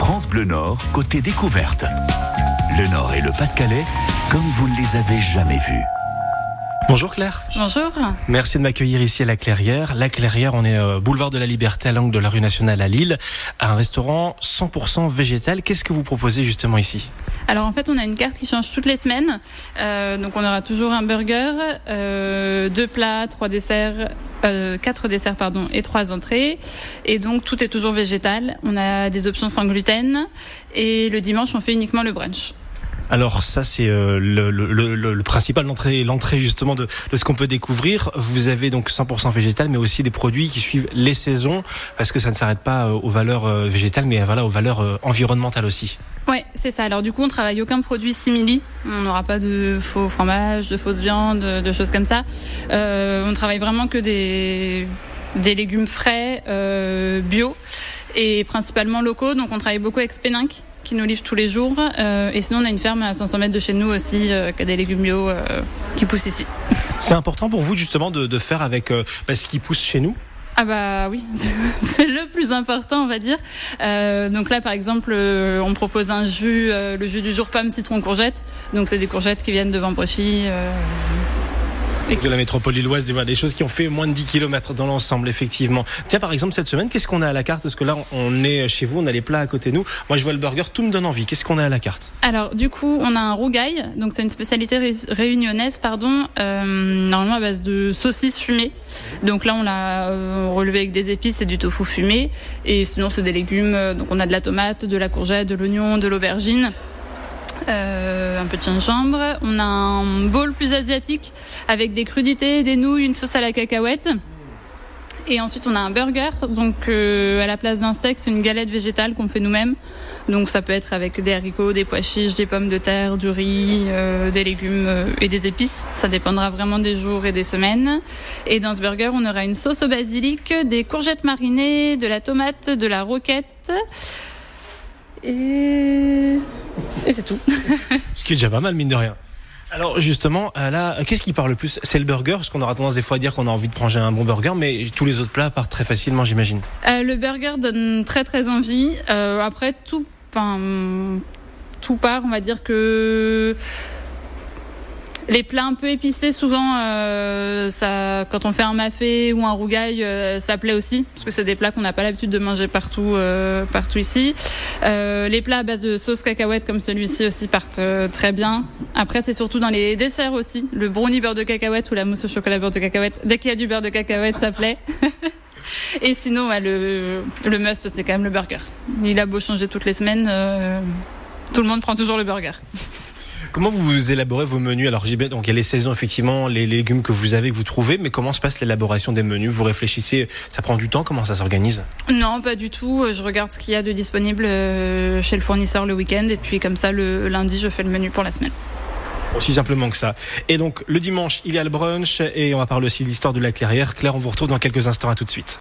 France Bleu Nord, côté découverte. Le Nord et le Pas-de-Calais, comme vous ne les avez jamais vus. Bonjour Claire. Bonjour. Merci de m'accueillir ici à La Clairière. La Clairière, on est au boulevard de la Liberté à l'angle de la rue nationale à Lille, à un restaurant 100% végétal. Qu'est-ce que vous proposez justement ici? Alors en fait, on a une carte qui change toutes les semaines. Euh, donc on aura toujours un burger, euh, deux plats, trois desserts, euh, quatre desserts pardon et trois entrées. Et donc tout est toujours végétal. On a des options sans gluten. Et le dimanche, on fait uniquement le brunch. Alors ça c'est euh, le, principal l'entrée l'entrée justement de, ce qu'on peut découvrir. Vous avez donc 100% végétal, mais aussi des produits qui suivent les saisons, parce que ça ne s'arrête pas euh, aux valeurs euh, végétales, mais voilà aux valeurs environnementales aussi. Ouais, c'est ça. Alors du coup, on travaille aucun produit simili. On n'aura pas de faux fromage, de fausses viandes, de choses comme ça. Euh, on travaille vraiment que des légumes frais, bio et principalement locaux. Donc on travaille beaucoup avec Speninck qui nous livre tous les jours. Euh, et sinon, on a une ferme à 500 mètres de chez nous aussi, euh, qui a des légumes bio euh, qui poussent ici. C'est important pour vous justement de, de faire avec euh, bah, ce qui pousse chez nous? Ah bah oui, c'est le plus important on va dire. Euh, donc là par exemple, euh, on propose un jus, euh, le jus du jour pomme citron courgette. Donc c'est des courgettes qui viennent de Vambrochy de la métropole lilloise, des, des choses qui ont fait moins de 10 km dans l'ensemble, effectivement. Tiens, par exemple, cette semaine, qu'est-ce qu'on a à la carte Parce que là, on est chez vous, on a les plats à côté de nous. Moi, je vois le burger, tout me donne envie. Qu'est-ce qu'on a à la carte Alors, du coup, on a un rougail. Donc, c'est une spécialité ré réunionnaise, pardon, euh, normalement à base de saucisses fumées. Donc là, on l'a euh, relevé avec des épices et du tofu fumé. Et sinon, c'est des légumes. Donc, on a de la tomate, de la courgette, de l'oignon, de l'aubergine. Euh, un peu de gingembre. On a un bowl plus asiatique avec des crudités, des nouilles, une sauce à la cacahuète. Et ensuite, on a un burger. Donc, euh, à la place d'un steak, c'est une galette végétale qu'on fait nous-mêmes. Donc, ça peut être avec des haricots, des pois chiches, des pommes de terre, du riz, euh, des légumes euh, et des épices. Ça dépendra vraiment des jours et des semaines. Et dans ce burger, on aura une sauce au basilic, des courgettes marinées, de la tomate, de la roquette. Et, et c'est tout. Ce qui est déjà pas mal, mine de rien. Alors justement, euh, là, qu'est-ce qui parle le plus? C'est le burger, parce qu'on aura tendance des fois à dire qu'on a envie de manger un bon burger, mais tous les autres plats partent très facilement, j'imagine. Euh, le burger donne très très envie. Euh, après, tout, tout part. On va dire que les plats un peu épicés, souvent, euh, ça, quand on fait un mafé ou un rougail, euh, ça plaît aussi, parce que c'est des plats qu'on n'a pas l'habitude de manger partout, euh, partout ici. Euh, les plats à base de sauce cacahuète comme celui-ci aussi partent euh, très bien. Après, c'est surtout dans les desserts aussi, le brownie beurre de cacahuète ou la mousse au chocolat beurre de cacahuète. Dès qu'il y a du beurre de cacahuète, ça plaît. Et sinon, ouais, le, le must, c'est quand même le burger. Il a beau changer toutes les semaines, euh, tout le monde prend toujours le burger. Comment vous élaborez vos menus? Alors, donc il y a les saisons effectivement, les légumes que vous avez, que vous trouvez, mais comment se passe l'élaboration des menus? Vous réfléchissez, ça prend du temps? Comment ça s'organise? Non, pas du tout. Je regarde ce qu'il y a de disponible euh, chez le fournisseur le week-end, et puis comme ça, le lundi, je fais le menu pour la semaine. Aussi simplement que ça. Et donc, le dimanche, il y a le brunch, et on va parler aussi de l'histoire de la clairière. Claire, on vous retrouve dans quelques instants. À tout de suite.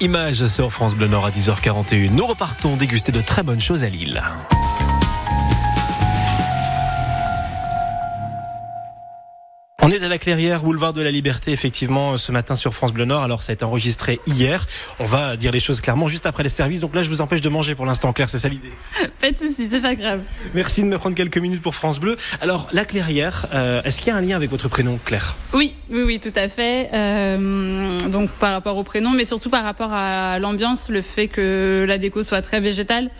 Image sur France Bleu Nord à 10h41. Nous repartons déguster de très bonnes choses à Lille. On est à la Clairière, boulevard de la Liberté, effectivement, ce matin sur France Bleu Nord. Alors, ça a été enregistré hier. On va dire les choses clairement juste après les services. Donc là, je vous empêche de manger pour l'instant, Claire, c'est ça l'idée Pas de soucis, c'est pas grave. Merci de me prendre quelques minutes pour France Bleu. Alors, la Clairière, euh, est-ce qu'il y a un lien avec votre prénom, Claire? Oui, oui, oui, tout à fait. Euh, donc, par rapport au prénom, mais surtout par rapport à l'ambiance, le fait que la déco soit très végétale.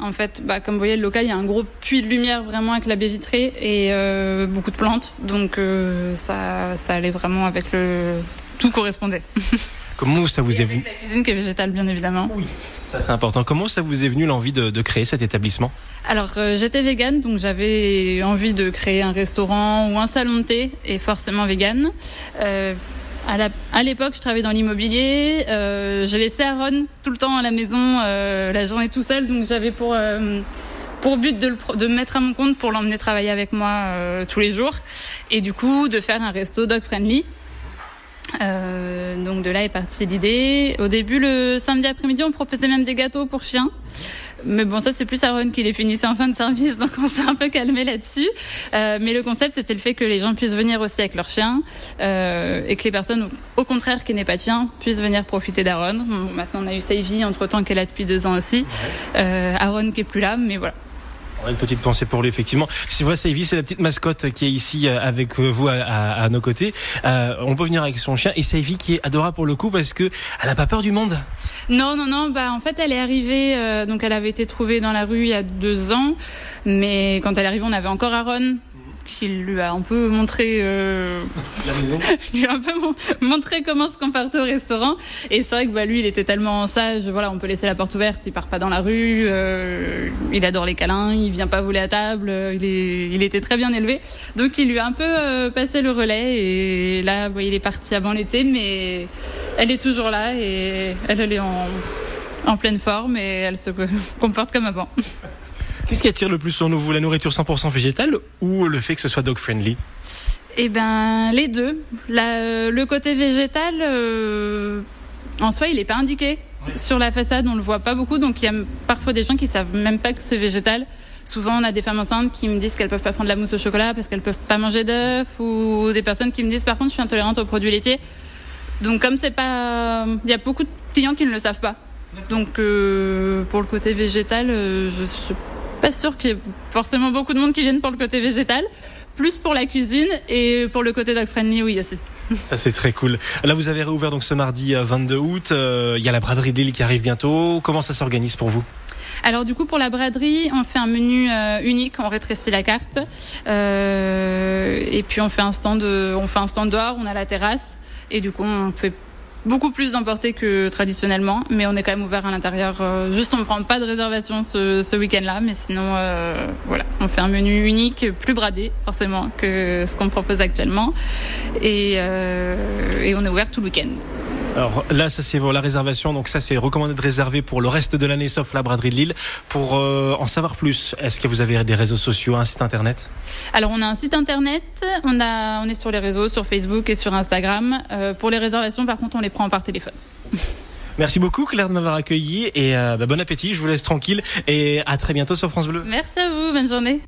En fait, bah, comme vous voyez, le local, il y a un gros puits de lumière vraiment avec la baie vitrée et euh, beaucoup de plantes. Donc euh, ça, ça allait vraiment avec le... Tout correspondait. Comment ça vous est venu La cuisine qui est végétale, bien évidemment. Oui. Ça, c'est important. Comment ça vous est venu l'envie de, de, créer cet établissement? Alors, euh, j'étais végane, donc j'avais envie de créer un restaurant ou un salon de thé, et forcément végane. Euh, à l'époque, je travaillais dans l'immobilier. Euh, j'ai laissé Aaron tout le temps à la maison, euh, la journée tout seul. Donc j'avais pour euh, pour but de, le, de me mettre à mon compte pour l'emmener travailler avec moi euh, tous les jours. Et du coup, de faire un resto dog friendly. Euh, donc de là est partie l'idée. Au début, le samedi après-midi, on proposait même des gâteaux pour chiens. Mais bon, ça c'est plus Aaron qui les finissait en fin de service, donc on s'est un peu calmé là-dessus. Euh, mais le concept, c'était le fait que les gens puissent venir aussi avec leurs chiens euh, et que les personnes, au contraire, qui n'aient pas de chien, puissent venir profiter d'Aaron. Bon, maintenant, on a eu Savy entre temps qui est là depuis deux ans aussi. Euh, Aaron qui est plus là, mais voilà. Une petite pensée pour lui, effectivement. Si vous Savy, c'est la petite mascotte qui est ici euh, avec vous à, à, à nos côtés. Euh, on peut venir avec son chien et Savy qui est adorable pour le coup parce que elle a pas peur du monde. Non, non, non. Bah, en fait, elle est arrivée. Euh, donc, elle avait été trouvée dans la rue il y a deux ans, mais quand elle est arrivée, on avait encore Aaron qui lui a un peu montré euh, la maison. lui a un peu montré comment se comporter au restaurant et c'est vrai que bah, lui il était tellement sage voilà on peut laisser la porte ouverte il part pas dans la rue euh, il adore les câlins il vient pas voler à table il est il était très bien élevé donc il lui a un peu euh, passé le relais et là bah, il est parti avant l'été mais elle est toujours là et elle, elle est en en pleine forme et elle se comporte comme avant. Qu'est-ce qui attire le plus sur nous, vous, la nourriture 100% végétale ou le fait que ce soit dog friendly? Eh ben, les deux. La, le côté végétal, euh, en soi, il n'est pas indiqué. Sur la façade, on le voit pas beaucoup, donc il y a parfois des gens qui savent même pas que c'est végétal. Souvent, on a des femmes enceintes qui me disent qu'elles peuvent pas prendre la mousse au chocolat parce qu'elles peuvent pas manger d'œufs, ou des personnes qui me disent par contre, je suis intolérante aux produits laitiers. Donc, comme c'est pas, il y a beaucoup de clients qui ne le savent pas. Donc, euh, pour le côté végétal, euh, je suis pas sûr qu'il y ait forcément beaucoup de monde qui vienne pour le côté végétal, plus pour la cuisine et pour le côté dog friendly, oui aussi. Ça c'est très cool. Là vous avez réouvert donc ce mardi 22 août. Il euh, y a la braderie d'île qui arrive bientôt. Comment ça s'organise pour vous? Alors du coup pour la braderie, on fait un menu euh, unique, on rétrécit la carte euh, et puis on fait un stand, on fait un stand dehors, on a la terrasse et du coup on fait beaucoup plus d'emporter que traditionnellement, mais on est quand même ouvert à l'intérieur. Euh, juste, on ne prend pas de réservation ce, week-end-là, mais sinon, euh, voilà, on fait un menu unique, plus bradé forcément que ce qu'on propose actuellement, et, euh, et on est ouvert tout le week-end. Alors là, ça c'est la réservation, donc ça c'est recommandé de réserver pour le reste de l'année, sauf la braderie de Lille. Pour euh, en savoir plus, est-ce que vous avez des réseaux sociaux, un site internet? Alors on a un site internet, on a, on est sur les réseaux, sur Facebook et sur Instagram. Euh, pour les réservations, par contre, on les prend par téléphone. Merci beaucoup Claire de m'avoir accueilli et euh, bah, bon appétit, je vous laisse tranquille et à très bientôt sur France Bleu. Merci à vous, bonne journée.